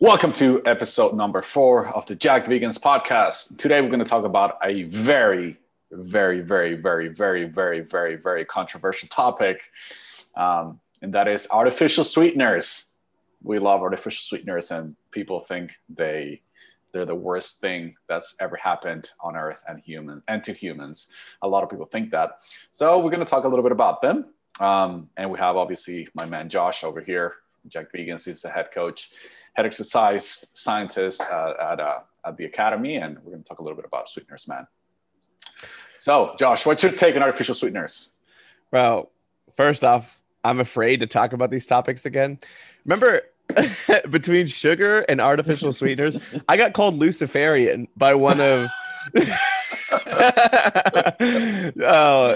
Welcome to episode number four of the Jacked Vegans podcast. Today we're going to talk about a very, very, very, very, very, very, very, very controversial topic, um, and that is artificial sweeteners. We love artificial sweeteners, and people think they they're the worst thing that's ever happened on Earth and human and to humans. A lot of people think that. So we're going to talk a little bit about them, um, and we have obviously my man Josh over here. Jacked Vegans. is the head coach head exercise scientist uh, at, uh, at the academy, and we're going to talk a little bit about sweeteners, man. So, Josh, what's your take on artificial sweeteners? Well, first off, I'm afraid to talk about these topics again. Remember, between sugar and artificial sweeteners, I got called Luciferian by one of. oh,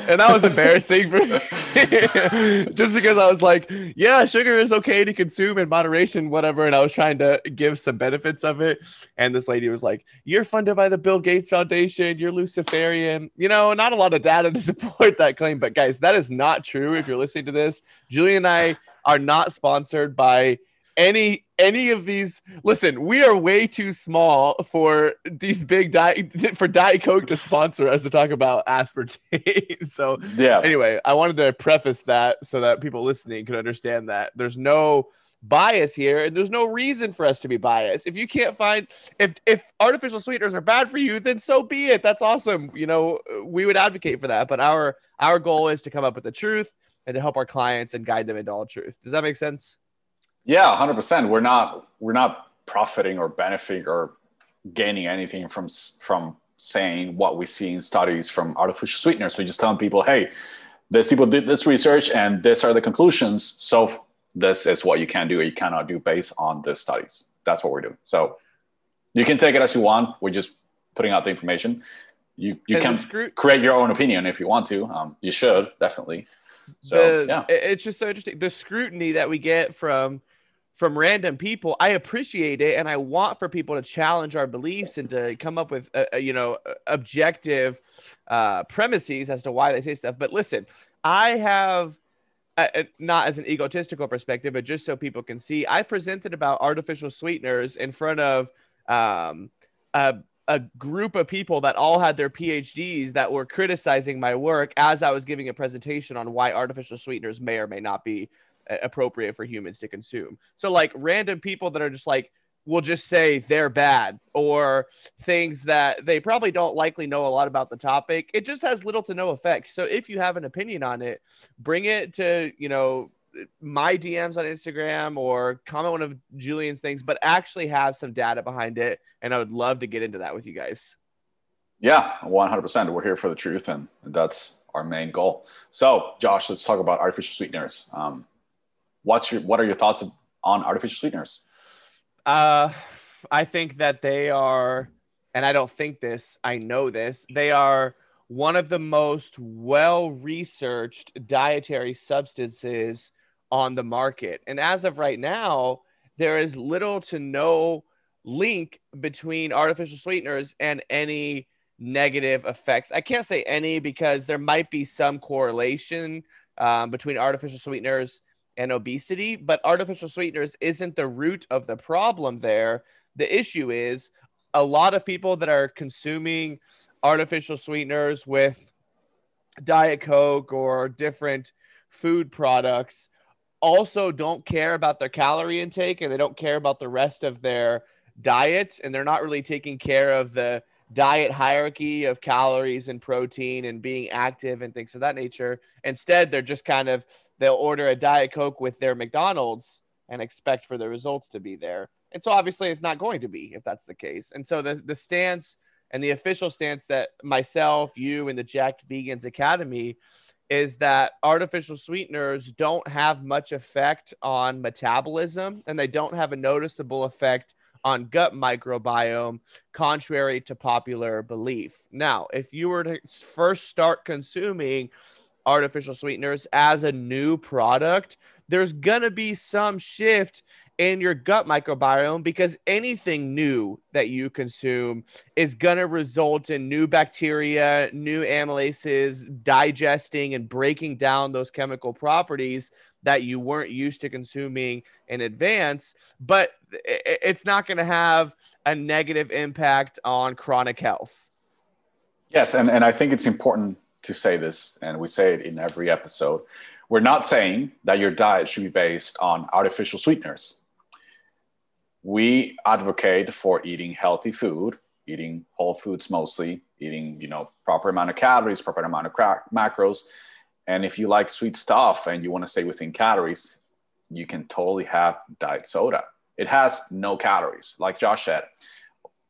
and that was embarrassing for me. just because I was like, yeah, sugar is okay to consume in moderation, whatever. And I was trying to give some benefits of it. And this lady was like, You're funded by the Bill Gates Foundation, you're Luciferian. You know, not a lot of data to support that claim. But guys, that is not true. If you're listening to this, Julie and I are not sponsored by any any of these listen we are way too small for these big diet for diet coke to sponsor us to talk about aspartame so yeah. anyway i wanted to preface that so that people listening could understand that there's no bias here and there's no reason for us to be biased. If you can't find if if artificial sweeteners are bad for you then so be it. That's awesome. You know we would advocate for that but our our goal is to come up with the truth and to help our clients and guide them into all truth. Does that make sense yeah, hundred percent. We're not we're not profiting or benefiting or gaining anything from from saying what we see in studies from artificial sweeteners. We're just telling people, hey, these people did this research and these are the conclusions. So this is what you can do or you cannot do based on the studies. That's what we're doing. So you can take it as you want. We're just putting out the information. You you and can screw- create your own opinion if you want to. Um, you should definitely. So the, yeah, it's just so interesting. The scrutiny that we get from from random people i appreciate it and i want for people to challenge our beliefs and to come up with uh, uh you know objective uh, premises as to why they say stuff. But listen i have uh, uh, not as an egotistical perspective but just so people can see i presented about artificial sweeteners in front of um, a, a group of people that all had their phds that were criticizing my work as i was giving a presentation on why artificial sweeteners may or may not be appropriate for humans to consume. So like random people that are just like will just say they're bad or things that they probably don't likely know a lot about the topic. It just has little to no effect. So if you have an opinion on it, bring it to, you know, my DMs on Instagram or comment one of Julian's things, but actually have some data behind it. And I would love to get into that with you guys. Yeah, 100%. We're here for the truth, and that's our main goal. So, Josh, let's talk about artificial sweeteners. Um, what's your what are your thoughts on artificial sweeteners? Uh, I think that they are, and I don't think this, I know this. They are one of the most well researched dietary substances on the market, and as of right now, there is little to no link between artificial sweeteners and any negative effects. I can't say any because there might be some correlation um, between artificial sweeteners and obesity, but artificial sweeteners isn't the root of the problem there. The issue is a lot of people that are consuming artificial sweeteners with Diet Coke or different food products also don't care about their calorie intake and they don't care about the rest of their diet and they're not really taking care of the diet hierarchy of calories and protein and being active and things of that nature. Instead, they're just kind of they'll order a diet coke with their McDonald's and expect for the results to be there. And so obviously it's not going to be if that's the case. And so the the stance and the official stance that myself, you and the Jacked Vegans Academy is that artificial sweeteners don't have much effect on metabolism and they don't have a noticeable effect on gut microbiome, contrary to popular belief. Now, if you were to first start consuming artificial sweeteners as a new product, there's going to be some shift in your gut microbiome because anything new that you consume is going to result in new bacteria, new amylases digesting and breaking down those chemical properties that you weren't used to consuming in advance, but it's not going to have a negative impact on chronic health. Yes, and, and I think it's important to say this, and we say it in every episode. We're not saying that your diet should be based on artificial sweeteners. We advocate for eating healthy food, eating whole foods mostly, eating you know proper amount of calories, proper amount of macros. And if you like sweet stuff and you want to stay within calories, you can totally have diet soda. It has no calories, like Josh said.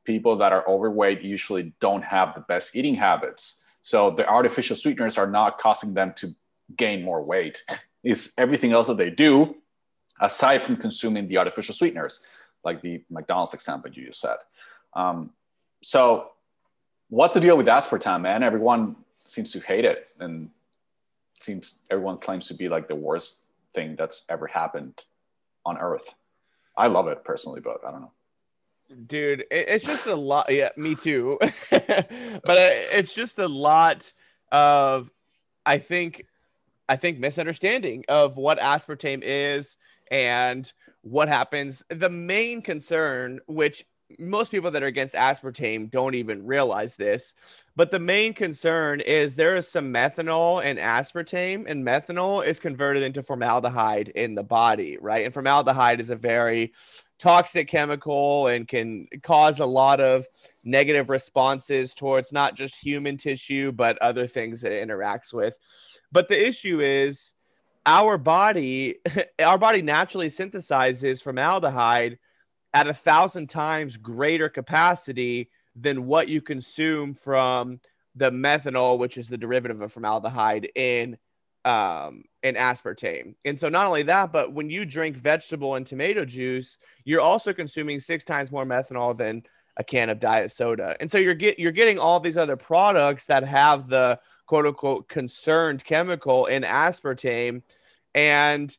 People that are overweight usually don't have the best eating habits. So the artificial sweeteners are not causing them to gain more weight. It's everything else that they do aside from consuming the artificial sweeteners, like the McDonald's example you just said. Um, so what's the deal with aspartame, man? Everyone seems to hate it and seems everyone claims to be like the worst thing that's ever happened on earth. I love it personally, but I don't know. Dude, it's just a lot. Yeah, me too. but uh, it's just a lot of, I think, I think misunderstanding of what aspartame is and what happens. The main concern, which most people that are against aspartame don't even realize this. But the main concern is there is some methanol in aspartame, and methanol is converted into formaldehyde in the body, right? And formaldehyde is a very toxic chemical and can cause a lot of negative responses towards not just human tissue, but other things that it interacts with. But the issue is our body, our body naturally synthesizes formaldehyde at a thousand times greater capacity than what you consume from the methanol, which is the derivative of formaldehyde in um, in aspartame. And so not only that, but when you drink vegetable and tomato juice, you're also consuming six times more methanol than a can of diet soda. And so you're get you're getting all these other products that have the quote unquote concerned chemical in aspartame and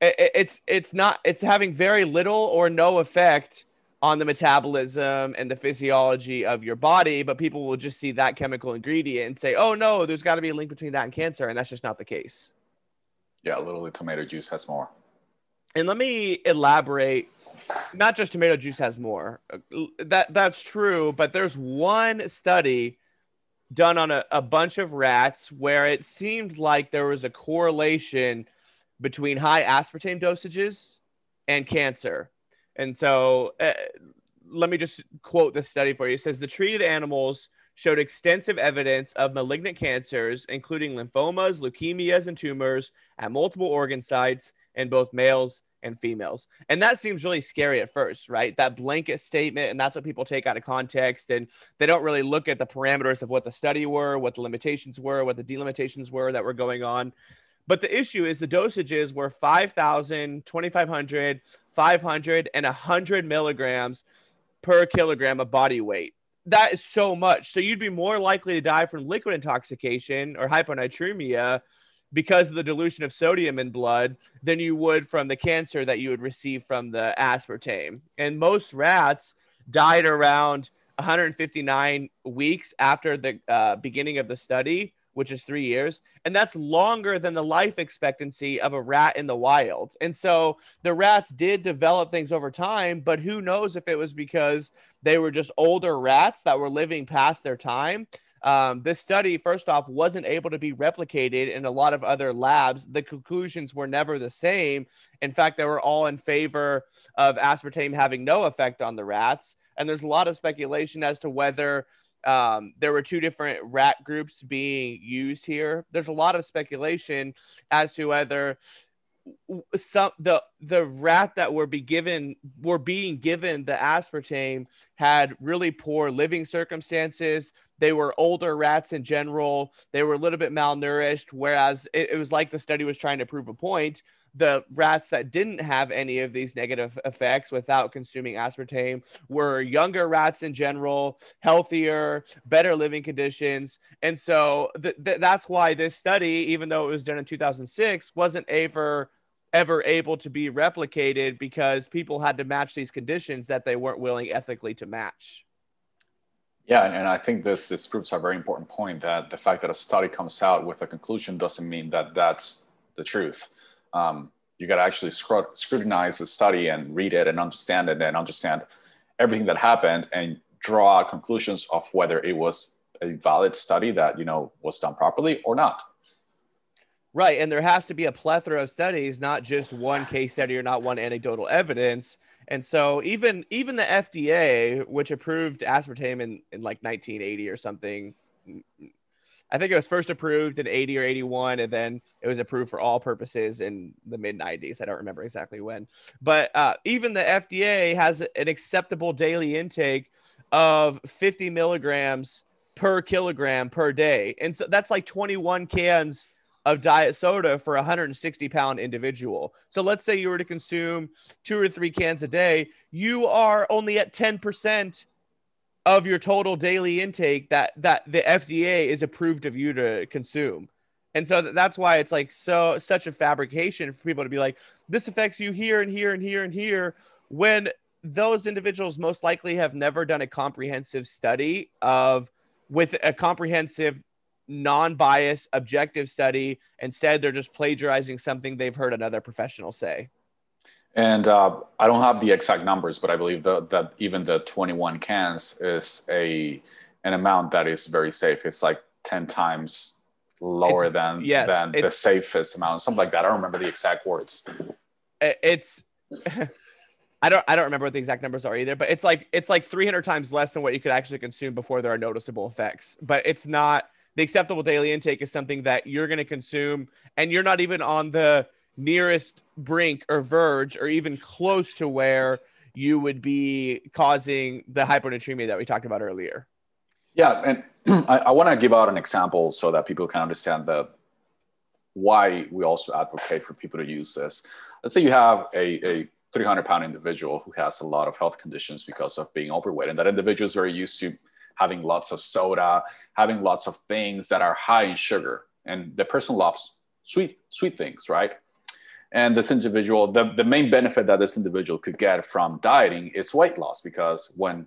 it's it's not it's having very little or no effect on the metabolism and the physiology of your body but people will just see that chemical ingredient and say oh no there's got to be a link between that and cancer and that's just not the case. Yeah literally tomato juice has more. And let me elaborate. Not just tomato juice has more. Uh, that that's true but there's one study done on a, a bunch of rats where it seemed like there was a correlation between high aspartame dosages and cancer. And so uh, let me just quote this study for you. It says the treated animals showed extensive evidence of malignant cancers, including lymphomas, leukemias, and tumors at multiple organ sites in both males and females. And that seems really scary at first, right? That blanket statement. And that's what people take out of context. And they don't really look at the parameters of what the study were, what the limitations were, what the delimitations were that were going on. But the issue is the dosages were 5,000, 2,500, 500, and 100 milligrams per kilogram of body weight. That is so much. So you'd be more likely to die from liquid intoxication or hyponatremia because of the dilution of sodium in blood than you would from the cancer that you would receive from the aspartame. And most rats died around 159 weeks after the uh, beginning of the study which is three years. And that's longer than the life expectancy of a rat in the wild. And so the rats did develop things over time, but who knows if it was because they were just older rats that were living past their time. Um, this study, first off, wasn't able to be replicated in a lot of other labs. The conclusions were never the same. In fact, they were all in favor of aspartame having no effect on the rats. And there's a lot of speculation as to whether um, there were two different rat groups being used here. There's a lot of speculation as to whether some the the rat that were be given were being given the aspartame had really poor living circumstances. They were older rats in general. They were a little bit malnourished whereas it, it was like the study was trying to prove a point the rats that didn't have any of these negative effects without consuming aspartame were younger rats in general, healthier, better living conditions. And so th- th- that's why this study, even though it was done in 2006, wasn't ever ever able to be replicated because people had to match these conditions that they weren't willing ethically to match. Yeah, and I think this this proves a very important point that the fact that a study comes out with a conclusion doesn't mean that that's the truth Um, you got to actually scrutinize the study and read it and understand it and understand everything that happened and draw conclusions of whether it was a valid study that you know was done properly or not. Right, and there has to be a plethora of studies, not just one case study or not one anecdotal evidence. And so even even the FDA, which approved aspartame in, in like 1980 or something, I think it was first approved in 80 or 81, and then it was approved for all purposes in the mid 90s. I don't remember exactly when. But uh, even the FDA has an acceptable daily intake of 50 milligrams per kilogram per day. And so that's like 21 cans of diet soda for a 160 pound individual. So let's say you were to consume two or three cans a day, you are only at 10% of your total daily intake that that the FDA is approved of you to consume. And so that's why it's like so such a fabrication for people to be like this affects you here and here and here and here when those individuals most likely have never done a comprehensive study of with a comprehensive non-biased objective study instead they're just plagiarizing something they've heard another professional say and uh, I don't have the exact numbers, but I believe the, that even the 21 cans is a an amount that is very safe. It's like 10 times lower it's, than yes, than the safest amount, something like that. I don't remember the exact words. It's I don't I don't remember what the exact numbers are either, but it's like it's like 300 times less than what you could actually consume before there are noticeable effects. But it's not the acceptable daily intake is something that you're going to consume and you're not even on the nearest brink or verge or even close to where you would be causing the hyponatremia that we talked about earlier. Yeah, and I, I want to give out an example so that people can understand the why we also advocate for people to use this. Let's say you have a, a 300 pound individual who has a lot of health conditions because of being overweight, and that individual is very used to having lots of soda, having lots of things that are high in sugar, and the person loves sweet sweet things, right? And this individual, the, the main benefit that this individual could get from dieting is weight loss because when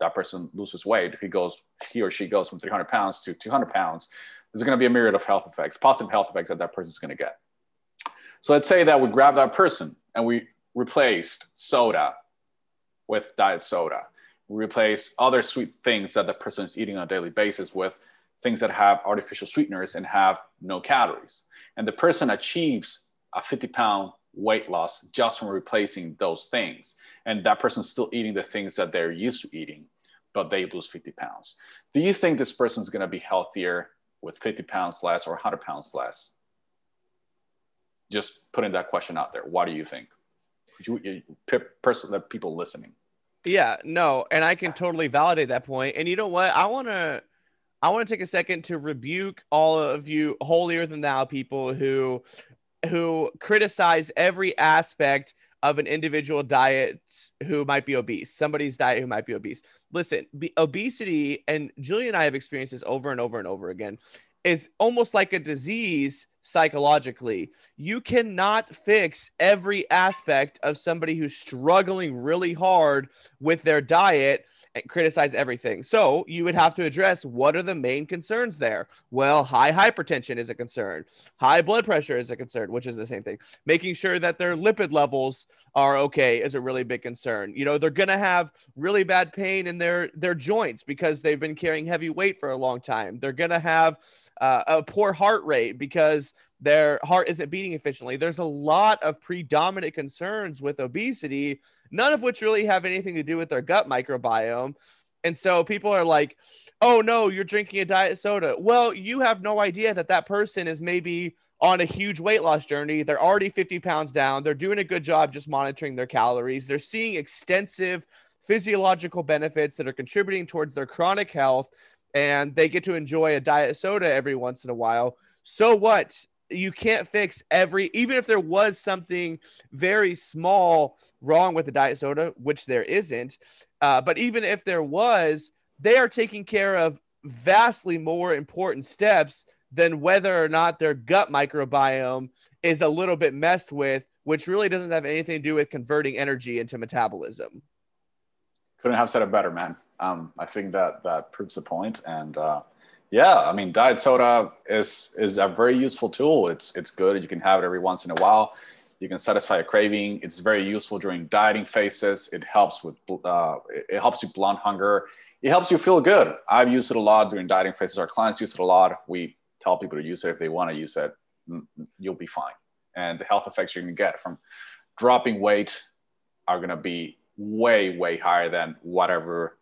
that person loses weight, he goes, he or she goes from 300 pounds to 200 pounds, there's going to be a myriad of health effects, positive health effects that that person is going to get. So let's say that we grab that person and we replaced soda with diet soda. We replace other sweet things that the person is eating on a daily basis with things that have artificial sweeteners and have no calories. And the person achieves a 50 pound weight loss just from replacing those things. And that person's still eating the things that they're used to eating, but they lose 50 pounds. Do you think this person's going to be healthier with 50 pounds less or 100 pounds less? Just putting that question out there. What do you think? You, person, the people listening. Yeah, no, and I can totally validate that point. And you know what? I want to I want to take a second to rebuke all of you holier than thou people who who criticize every aspect of an individual diet who might be obese, somebody's diet who might be obese. Listen, be, obesity, and Julie and I have experienced this over and over and over again, is almost like a disease psychologically. You cannot fix every aspect of somebody who's struggling really hard with their diet criticize everything. So you would have to address what are the main concerns there. Well, high hypertension is a concern. High blood pressure is a concern, which is the same thing. Making sure that their lipid levels are okay is a really big concern. You know, they're to have really bad pain in their their joints because they've been carrying heavy weight for a long time. They're to have uh, a poor heart rate because their heart isn't beating efficiently. There's a lot of predominant concerns with obesity none of which really have anything to do with their gut microbiome. And so people are like, oh no, you're drinking a diet soda. Well, you have no idea that that person is maybe on a huge weight loss journey. They're already 50 pounds down. They're doing a good job just monitoring their calories. They're seeing extensive physiological benefits that are contributing towards their chronic health. And they get to enjoy a diet soda every once in a while. So what? You can't fix every even if there was something very small wrong with the diet soda which there isn't uh, but even if there was they are taking care of vastly more important steps than whether or not their gut microbiome is a little bit messed with which really doesn't have anything to do with converting energy into metabolism. Couldn't have said it better man. Um, i think that that proves the point and uh, Yeah, I mean, diet soda is is a very useful tool. It's it's good. You can have it every once in a while. You can satisfy a craving. It's very useful during dieting phases. It helps with uh, it helps you blunt hunger. It helps you feel good. I've used it a lot during dieting phases. Our clients use it a lot. We tell people to use it if they want to use it. Mm, mm, you'll be fine. And the health effects you're going to get from dropping weight are going to be way way higher than whatever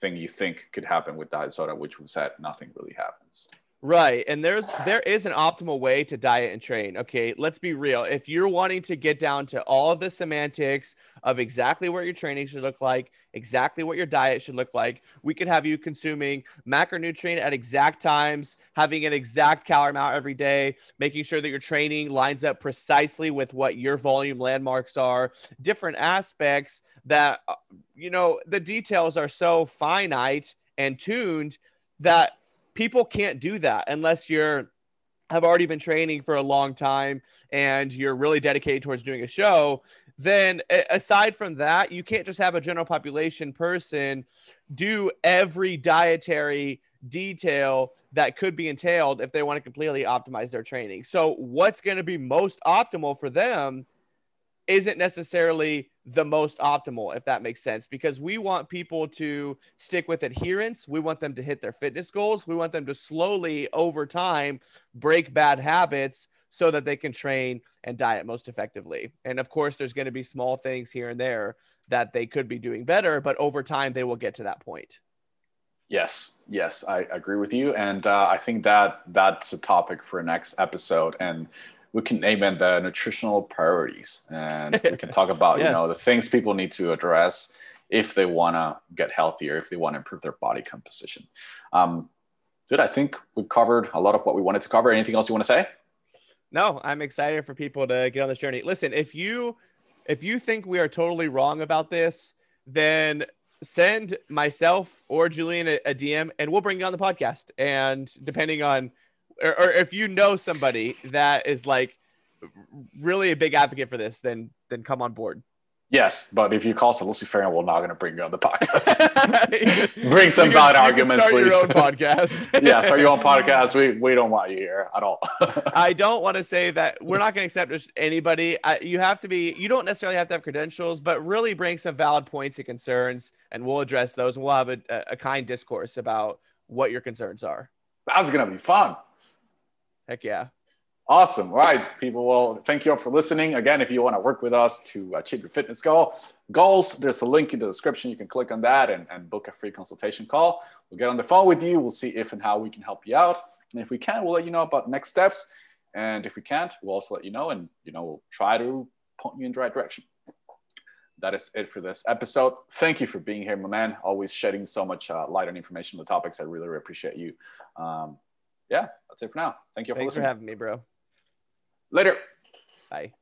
thing you think could happen with diet soda, which we that nothing really happens. Right. And there's there is an optimal way to diet and train. Okay, let's be real. If you're wanting to get down to all the semantics of exactly what your training should look like, exactly what your diet should look like, we could have you consuming macronutrient at exact times, having an exact calorie amount every day, making sure that your training lines up precisely with what your volume landmarks are, different aspects that uh, you know, the details are so finite and tuned that people can't do that unless you're have already been training for a long time and you're really dedicated towards doing a show then aside from that you can't just have a general population person do every dietary detail that could be entailed if they want to completely optimize their training. So what's going to be most optimal for them isn't necessarily the most optimal, if that makes sense, because we want people to stick with adherence. We want them to hit their fitness goals. We want them to slowly, over time, break bad habits so that they can train and diet most effectively. And of course, there's going to be small things here and there that they could be doing better, but over time, they will get to that point. Yes, yes, I agree with you, and uh, I think that that's a topic for next episode. And we can name it the nutritional priorities and we can talk about yes. you know the things people need to address if they want to get healthier if they want to improve their body composition. Um dude i think we've covered a lot of what we wanted to cover. Anything else you want to say? No i'm excited for people to get on this journey. Listen if you if you think we are totally wrong about this then send myself or julian a, a dm and we'll bring you on the podcast. And depending on or, or if you know somebody that is like really a big advocate for this, then then come on board. Yes, but if you call us a Luciferian, we're not going to bring you on the podcast. bring some valid arguments, start please. Your own podcast. yeah, start your own podcast. We we don't want you here at all. I don't want to say that we're not going to accept just anybody. I, you have to be. You don't necessarily have to have credentials, but really bring some valid points and concerns, and we'll address those. And we'll have a, a kind discourse about what your concerns are. That's going to be fun. Heck yeah. Awesome. All right, people. Well, thank you all for listening. Again, if you want to work with us to achieve your fitness goal goals, there's a link in the description. You can click on that and, and book a free consultation call. We'll get on the phone with you. We'll see if and how we can help you out. And if we can, we'll let you know about next steps. And if we can't, we'll also let you know and you know we'll try to point you in the right direction. That is it for this episode. Thank you for being here, my man. Always shedding so much uh, light on information on the topics. I really, really appreciate you. Um, yeah, that's it for now. Thank you for Thanks listening. for having me, bro. Later. Bye.